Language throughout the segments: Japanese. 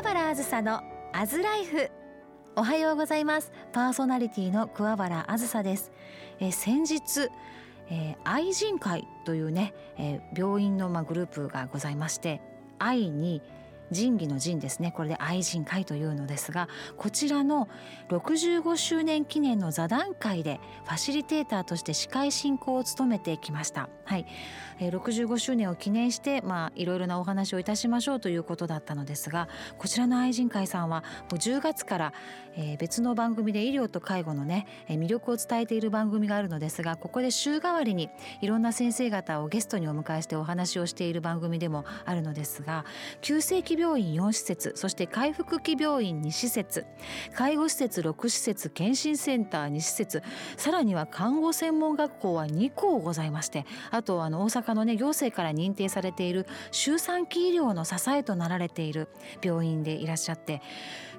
桑原あずさのアズライフ。おはようございます。パーソナリティの桑原あずさです。え先日えー、愛人会というね、えー、病院のまあグループがございまして愛に仁義の仁ですねこれで愛人会というのですがこちらの65周年記念の座談会でファシリテーターとして司会進行を務めてきました。はい、え、65周年を記念してまあいろいろなお話をいたしましょうということだったのですがこちらの愛人会さんは10月から、え、別の番組で医療と介護のね、魅力を伝えている番組があるのですがここで週替わりにいろんな先生方をゲストにお迎えしてお話をしている番組でもあるのですが急性期病院4施設そして回復期病院2施設介護施設6施設検診センター2施設さらには看護専門学校は2校ございましてあとあの大阪のね行政から認定されている周産期医療の支えとなられている病院でいらっしゃって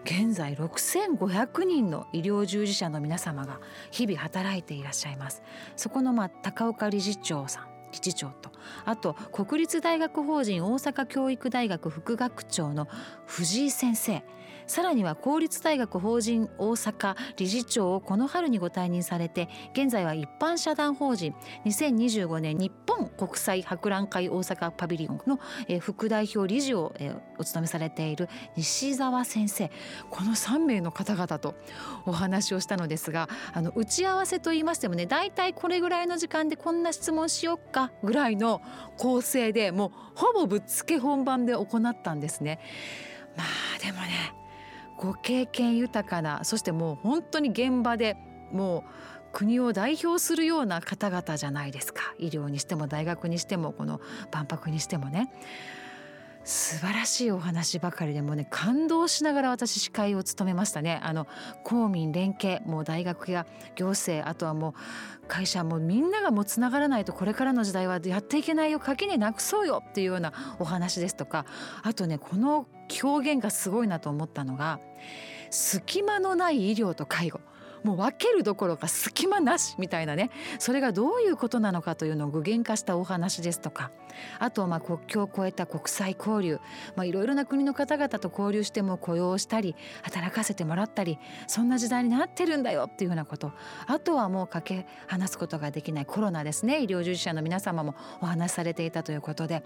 現在6500人の医療従事者の皆様が日々働いていらっしゃいます。そこのまあ高岡理事長さん。理事長と。あと国立大学法人大阪教育大学副学長の藤井先生。さらには公立大学法人大阪理事長をこの春にご退任されて現在は一般社団法人2025年日本国際博覧会大阪パビリオンの副代表理事をお務めされている西澤先生この3名の方々とお話をしたのですがあの打ち合わせといいましてもね大体これぐらいの時間でこんな質問しよっかぐらいの構成でもうほぼぶっつけ本番で行ったんですね。まあでもねご経験豊かなそしてもう本当に現場でもう国を代表するような方々じゃないですか。医療にしても大学にしてもこの万博にしてもね。素晴らしいお話ばかりでもね感動しながら私司会を務めましたね。あの公民連携もう大学や行政あとはもう会社もみんながもうつながらないとこれからの時代はやっていけないよ垣根なくそうよっていうようなお話ですとか。あとねこの表現がすごいなと思ったのが隙間のない医療と介護。もう分けるどころか隙間なしみたいなね。それがどういうことなのかというのを具現化したお話ですとか。あとま国境を越えた国際交流。いろいろな国の方々と交流しても雇用したり働かせてもらったりそんな時代になってるんだよっていうようなこと。あとはもうかけ離すことができない。コロナですね。医療従事者の皆様もお話しされていたということで。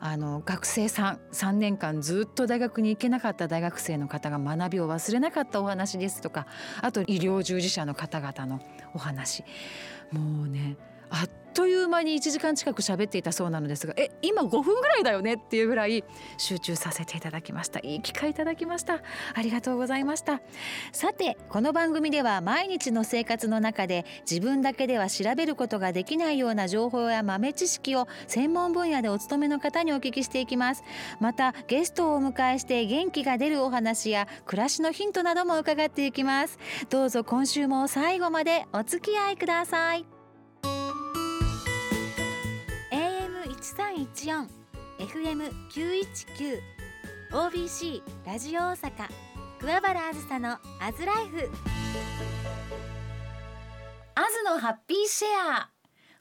あの学生さん3年間ずっと大学に行けなかった大学生の方が学びを忘れなかったお話ですとか。あと医療従事者の方々のお話。もうねあっという間に1時間近く喋っていたそうなのですがえ今5分ぐらいだよねっていうぐらい集中させていただきました。いい機会いただきました。ありがとうございました。さてこの番組では毎日の生活の中で自分だけでは調べることができないような情報や豆知識を専門分野でお勤めの方にお聞きしていきます。またゲストをお迎えして元気が出るお話や暮らしのヒントなども伺っていきます。どうぞ今週も最後までお付き合いください。1314 FM919 OBC ラジオ大阪桑原あずさのアズライフ。アズのハッピーシェア。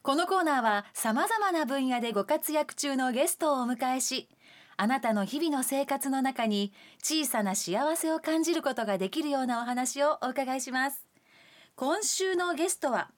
このコーナーはさまざまな分野でご活躍中のゲストをお迎えしあなたの日々の生活の中に小さな幸せを感じることができるようなお話をお伺いします。今週のゲストは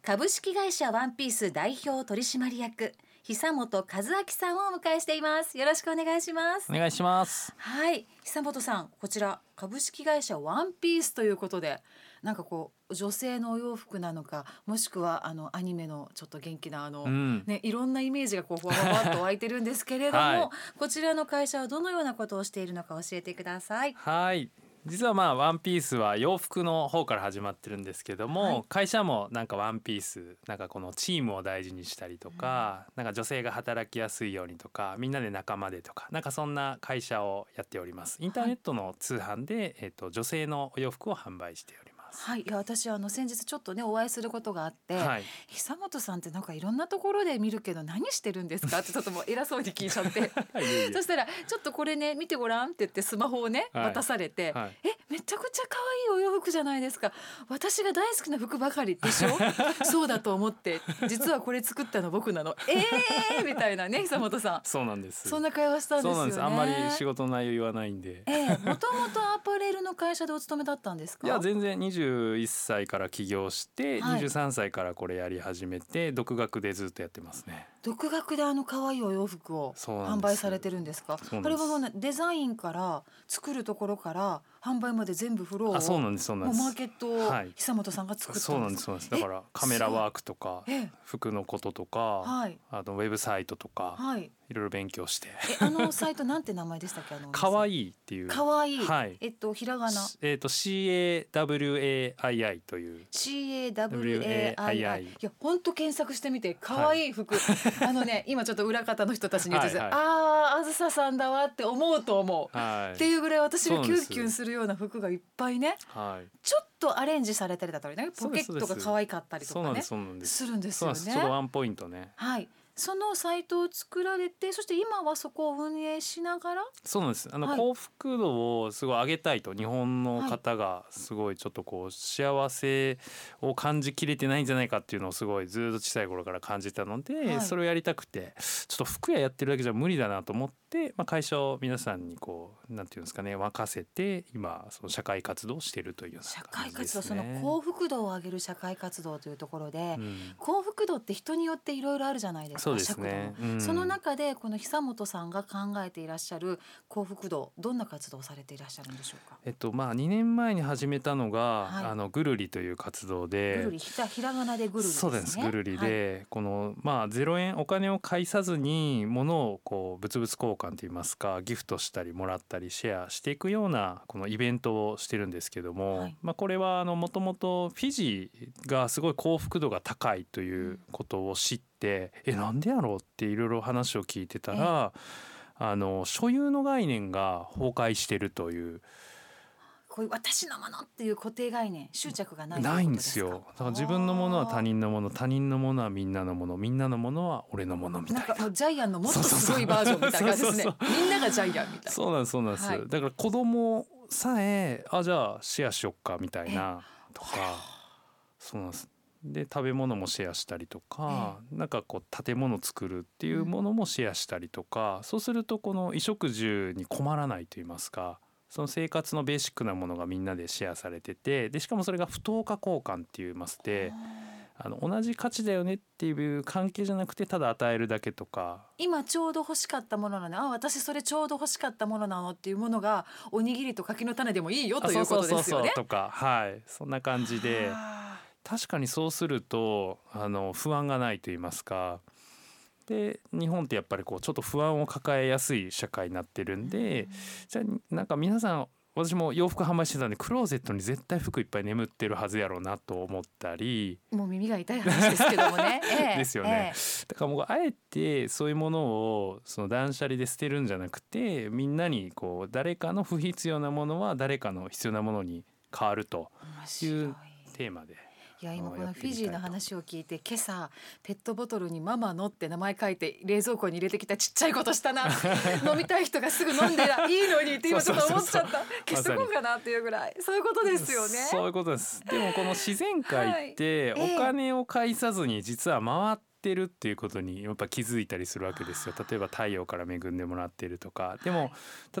株式会社ワンピース代表取締役久本和明さんをお迎えしています。よろしくお願いします。お願いします。はい。久本さんこちら株式会社ワンピースということでなんかこう女性のお洋服なのかもしくはあのアニメのちょっと元気なあの、うん、ねいろんなイメージがこうふわふわっと湧いてるんですけれども、はい、こちらの会社はどのようなことをしているのか教えてください。はい実はまあワンピースは洋服の方から始まってるんですけども、はい、会社もなんかワンピースなんかこのチームを大事にしたりとか、うん、なんか女性が働きやすいようにとかみんなで仲間でとかなんかそんな会社をやっております。インターネットの通販で、はい、えっと女性のお洋服を販売しておりますはい、いや私あの先日ちょっとねお会いすることがあって、はい、久本さんってなんかいろんなところで見るけど何してるんですかってちょっともう偉そうに聞いちゃって。そしたらちょっとこれね見てごらんって言ってスマホをね、渡されて、はい、えめちゃくちゃ可愛いお洋服じゃないですか。私が大好きな服ばかりでしょ？そうだと思って実はこれ作ったの僕なの。えーみたいなね久本さん。そうなんです。そんな会話したんですよね。あんまり仕事の内容言わないんで。ええもともとアパレルの会社でお勤めだったんですか？いや全然21歳から起業して、はい。23歳からこれやり始めて独学でずっとやってますね独学であの可愛いお洋服を販売されてるんですか？あれはもうねデザインから作るところから販売まで全部フローをあそうなんですそうなんです。マーケットをはい。久本さんが作ったんですそうなんですそうなんです。だからカメラワークとかええ。服のこととか、はい。あとウェブサイトとか、はい。いろいろ勉強して。えあのサイトなんて名前でしたっけ？あの可愛いいっていう。かわいい、はい。えっとひらがな。えっ、と CAWAII という。CAWAII WAII いや本当検索してみて可愛い服、あのね今ちょっと裏方の人たちに言ってて、はいはい。あああずささんだわって思うと思う、はい。っていうぐらい私がキュンキュンするような服がいっぱいねはい。ちょっとアレンジされたりだったりねポケットが可愛かったりとかねするんですよね。ワンポイントね。はいそのサイトを作られてそして今はそこを運営しながら？そうなんです。あの、はい。幸福度をすごい上げたいと日本の方がすごいちょっとこう幸せを感じきれてないんじゃないかっていうのをすごいずっと小さい頃から感じたので、はい。それをやりたくてちょっと服屋やってるだけじゃ無理だなと思って、まあ、会社を皆さんにこうなんていうんですかね任せて今その社会活動をしているというよう社な感会活動。その幸福度を上げる社会活動というところで、うん。幸福度って人によっていろいろあるじゃないですかそうですね。うん。その中でこの久本さんが考えていらっしゃる幸福度どんな活動をされていらっしゃるんでしょうか？えっとまあ2年前に始めたのが、はい。あのぐるりという活動で。ぐるりひらひらがなでぐるりですね。そうですぐるりはいで、このまあ0円お金を介さずに物をこう物々交換といいますかギフトしたりもらったりシェアしていくようなこのイベントをしてるんですけども、はい。まあこれはあのもともとフィジーがすごい幸福度が高いということを知って、えなんでやろう？っていろいろ話を聞いてたら、あの所有の概念が崩壊してるという。こういう私のものっていう固定概念執着がないないんですよ。だから自分のものは他人人のもの他人のものはみんなのものみんなのものは俺のものみたいな。なんかもうジャイアンのもっとすごいバージョンみたいな感じですね。みんながジャイアンみたいな。そうなんですそうなんです、はい。だから子供さえあじゃあシェアしよっかみたいなとか。そうなんですで食べ物もシェアしたりとか、なんかこう建物作るっていうものもシェアしたりとか、そうするとこの衣食住に困らないと言いますかその生活のベーシックなものがみんなでシェアされててでしかもそれが不等価交換って言いますであの同じ価値だよねっていう関係じゃなくてただ与えるだけとか。今ちょうど欲しかったものなのあ私それちょうど欲しかったものなのっていうものがおにぎりと柿の種でもいいよということですよね。とかはい。そんな感じであ確かにそうするとあの不安がないと言いますかで日本ってやっぱりこうちょっと不安を抱えやすい社会になってるんでじゃあなんか皆さん私も洋服販売してたんでクローゼットに絶対服いっぱい眠ってるはずやろうなと思ったりーもう耳が痛い話ですけどもね。ええですよねだからもうあえてそういうものをその断捨離で捨てるんじゃなくてみんなにこう誰かの不必要なものは誰かの必要なものに変わるとい。テーマで。いや今このフィジーの話を聞いて今朝ペットボトルにママのって名前書いて冷蔵庫に入れてきたちっちゃいことしたな。飲みたい人がすぐ飲んでいいのにって今ちょっと思っちゃった。消しとこうかなっていうぐらい。そういうことですよね。そういうことです。でもこの自然界ってお金を介さずに実は回ってるっていうことにやっぱ気づいたりするわけですよ。例えば太陽から恵んでもらってるとか。でも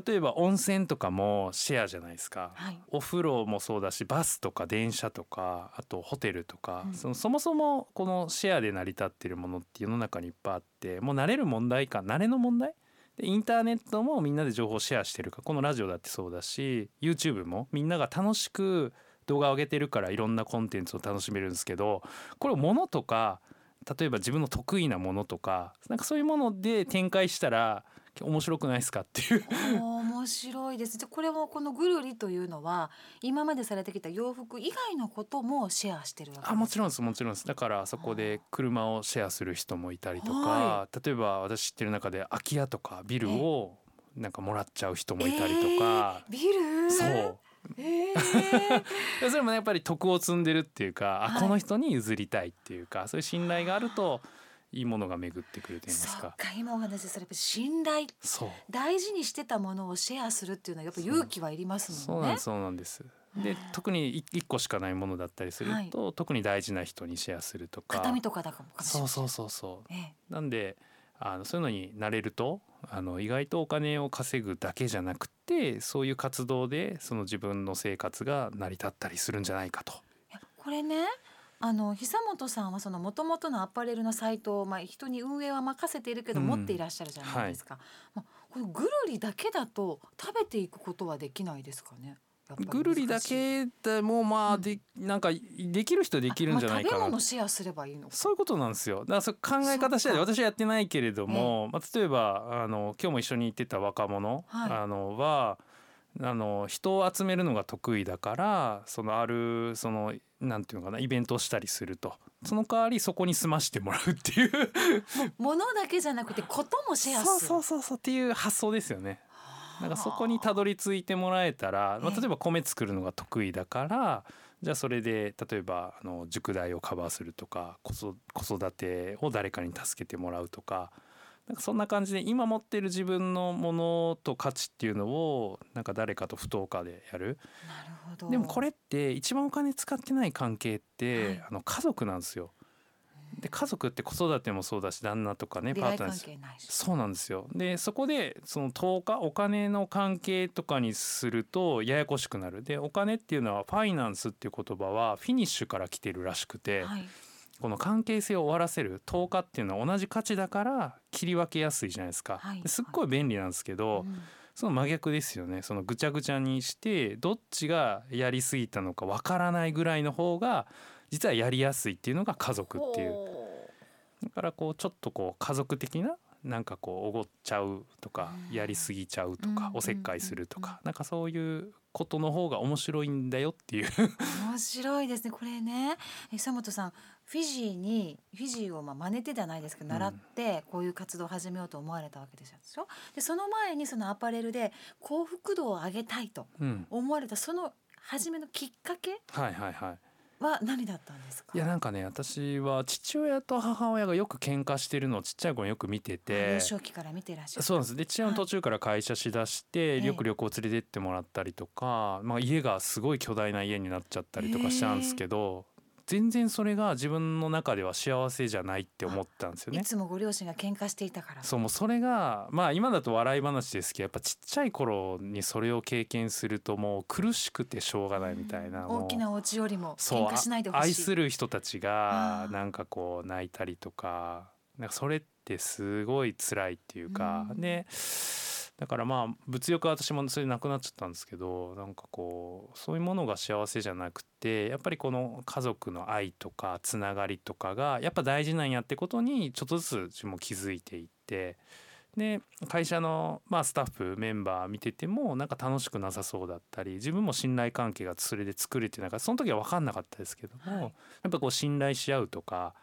例えば温泉とかもシェアじゃないですか。はいお風呂もそうだしバスとか電車とかあとホテルとか、うんそのそもそもこのシェアで成り立ってるものって世の中にいっぱいあってもう慣れる問題か慣れの問題？でインターネットもみんなで情報をシェアしてるかこのラジオだってそうだし YouTube もみんなが楽しく動画を上げてるからいろんなコンテンツを楽しめるんですけどこれを物とか例えば自分の得意なものとかなんかそういうもので展開したら面白くないですかっていう。面白いです。でこれもこのぐるりというのは今までされてきた洋服以外のこともシェアしてるわけですあもちろんですもちろんです。だからそこで車をシェアする人もいたりとか、は例えば私知ってる中で空き家とかビルをなんかもらっちゃう人もいたりとか、ビル？そうえー、それもねやっぱり徳を積んでるっていうか、はい。あこの人に譲りたいっていうかそういう信頼があるといいものが巡ってくると言いますか。か今お話しされた信頼。そう。大事にしてたものをシェアするっていうのはやっぱ勇気はいりますもね。そうんなんです。そうなんです。で特にい一個しかないものだったりすると、特に大事な人にシェアするとか。形見とかだかも。そうそうそうそう。ええ。なんであのそういうのになれるとあの意外とお金を稼ぐだけじゃなくてそういう活動でその自分の生活が成り立ったりするんじゃないかと。これねあの久本さんはその元々のアパレルのサイトをまあ人に運営は任せているけどうん持っていらっしゃるじゃないですか。まあこのぐるりだけだと食べていくことはできないですかね？ぐるりだけでもまあうんで、なんかできる人はできるんじゃないかなあまあ食べ物シェアすればいいのか。そういうことなんですよ。だからそう考え方次第で私はやってないけれども、まあ例えばあの今日も一緒に行ってた若者、はいあのはあの人を集めるのが得意だからそのあるそのなんていうのかなイベントをしたりするとその代わりそこに住ましてもらうっていう物だけじゃなくてこともシェアする。そうそうそうそうっていう発想ですよね。なんかそこにたどり着いてもらえたら、まあ、ええ例えば米作るのが得意だからじゃあそれで例えばあの塾代をカバーするとか子育子育てを誰かに助けてもらうとかなんかそんな感じで今持ってる自分のものと価値っていうのをなんか誰かと不等価でやるなるほど。でもこれって一番お金使ってない関係って、はいあの家族なんですよ。で家族って子育てもそうだし旦那とかねパートナー。そうなんですよ。でそこでその10日お金の関係とかにするとややこしくなる。でお金っていうのはファイナンスっていう言葉はフィニッシュから来てるらしくて、はい。この関係性を終わらせる10日っていうのは同じ価値だから切り分けやすいじゃないですか、はい。ですっごい便利なんですけど、うん。その真逆ですよね。そのぐちゃぐちゃにしてどっちがやりすぎたのかわからないぐらいの方が実はやりやすいっていうのが家族っていう。ほだからこうちょっとこう家族的ななんかこうおごっちゃうとかうん。やりすぎちゃうとうんかおせっかいするとかなんかそういうことの方が面白いんだよっていう。う面白いですね。これね。え久本さんフィジーにフィジーをまあ真似てじゃないですけどうん。習ってこういう活動を始めようと思われたわけでしょでその前にそのアパレルで幸福度を上げたいとうん。思われたその初めのきっかけはいはいはいは何だったんですか？いやなんかね私は父親と母親がよく喧嘩してるのをちっちゃい頃によく見て幼て少期から見てらっしゃるそうなんです。で父親の途中から会社しだして、ええよく旅行連れてってもらったりとか、まあ、家がすごい巨大な家になっちゃったりとかしたんですけど、全然それが自分の中では幸せじゃないって思ったんですよね。い。つもご両親が喧嘩していたから。そうもうそれがまあ今だと笑い話ですけどやっぱちっちゃい頃にそれを経験するともう苦しくてしょうがないみたいな、もう大きなお家よりも喧嘩しないでほしい。愛する人たちがなんかこう泣いたりとかなんかそれってすごい辛いっていうか、うん。でだからまあ物欲は私もそれなくなっちゃったんですけどなんかこうそういうものが幸せじゃなくてやっぱりこの家族の愛とかつながりとかがやっぱ大事なんやってことにちょっとずつ自分も気づいていって。で会社の、まあ、スタッフメンバー見ててもなんか楽しくなさそうだったり自分も信頼関係がそれで作れてなんかその時は分かんなかったですけども、はいやっぱこう信頼し合うとか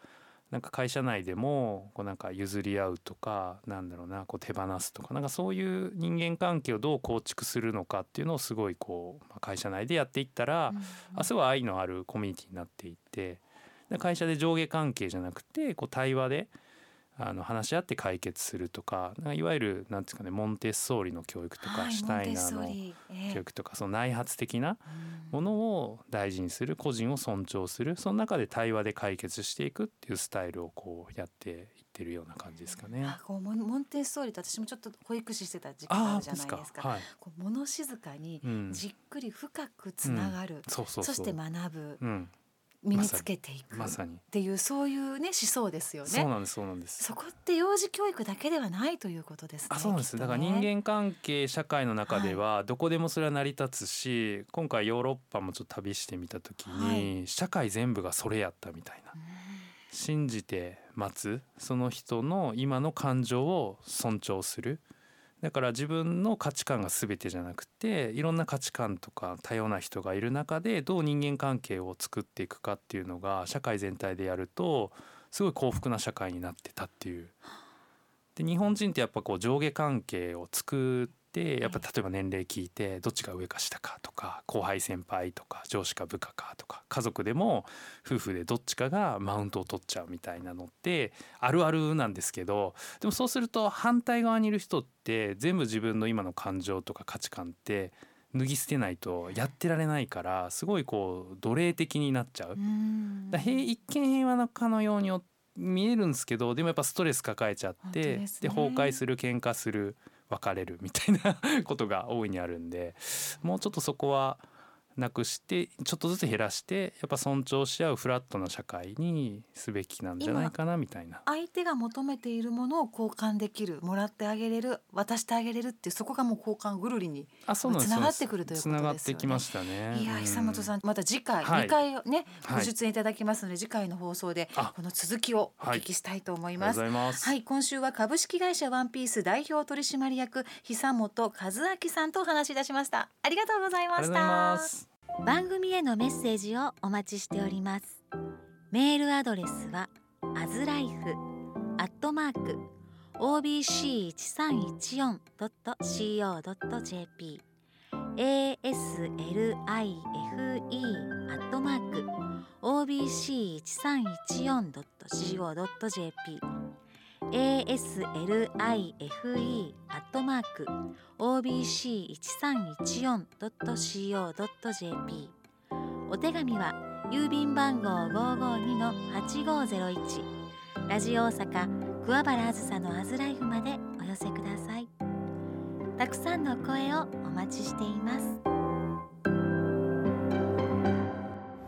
なんか会社内でもこうなんか譲り合うとかなんだろうなこう手放すとかなんかそういう人間関係をどう構築するのかっていうのをすごいこう、まあ、会社内でやっていったら、うんあすごい愛のあるコミュニティになっていってで会社で上下関係じゃなくてこう対話であの話し合って解決するとかいわゆるなんていうかねモンテッソーリの教育とか、はいシュタイナーの教育とかその内発的なうんものを大事にする個人を尊重するその中で対話で解決していくっていうスタイルをこうやっていってるような感じですかね。あこうモンテッソーリって私もちょっと保育士してた時期があるじゃないですか。はい。こう物静かにうん。じっくり深くつながる、そうそうそう。そして学ぶうん。身につけていくっ。ていうそういうね思想ですよね。そうなんですそうなんです。そこって幼児教育だけではないということですね。あそうなんです、きっとだからね人間関係社会の中ではどこでもそれは成り立つし、今回ヨーロッパもちょっと旅してみた時に、社会全部がそれやったみたいなうん信じて待つその人の今の感情を尊重するだから自分の価値観が全てじゃなくていろんな価値観とか多様な人がいる中でどう人間関係を作っていくかっていうのが社会全体でやるとすごい幸福な社会になってたっていう。で日本人ってやっぱこう上下関係を作っってやっぱ例えば年齢聞いてどっちが上か下かとか後輩先輩とか上司か部下かとか家族でも夫婦でどっちかがマウントを取っちゃうみたいなのってあるあるなんですけどでもそうすると反対側にいる人って全部自分の今の感情とか価値観って脱ぎ捨てないとやってられないからすごいこう奴隷的になっちゃう。だ平一見平和なかのように見えるんですけどでもやっぱストレス抱えちゃってで、ね、崩壊する喧嘩する別れるみたいなことが大いにあるんでもうちょっとそこはなくしてちょっとずつ減らしてやっぱ尊重し合うフラットな社会にすべきなんじゃないかなみたいな相手が求めているものを交換できるもらってあげれる渡してあげれるってそこがもう交換ぐるりにつながってくるということですよね。つながってきましたね。いや久本さんまた次回、はい、2回ねご出演いただきますので、次回の放送でこの続きをお聞きしたいと思います。はい、はい、今週は株式会社ワンピース代表取締役久本和明さんとお話しいたしました。ありがとうございました。番組へのメッセージをお待ちしております。メールアドレスはアズライフアットマーク obc1314.co.jp aslife アットマーク obc1314.co.jp aslife アットマーク obc1314.co.jp お手紙は郵便番号552-8501ラジオ大阪桑原あずさのアズライフまでお寄せください。たくさんの声をお待ちしています。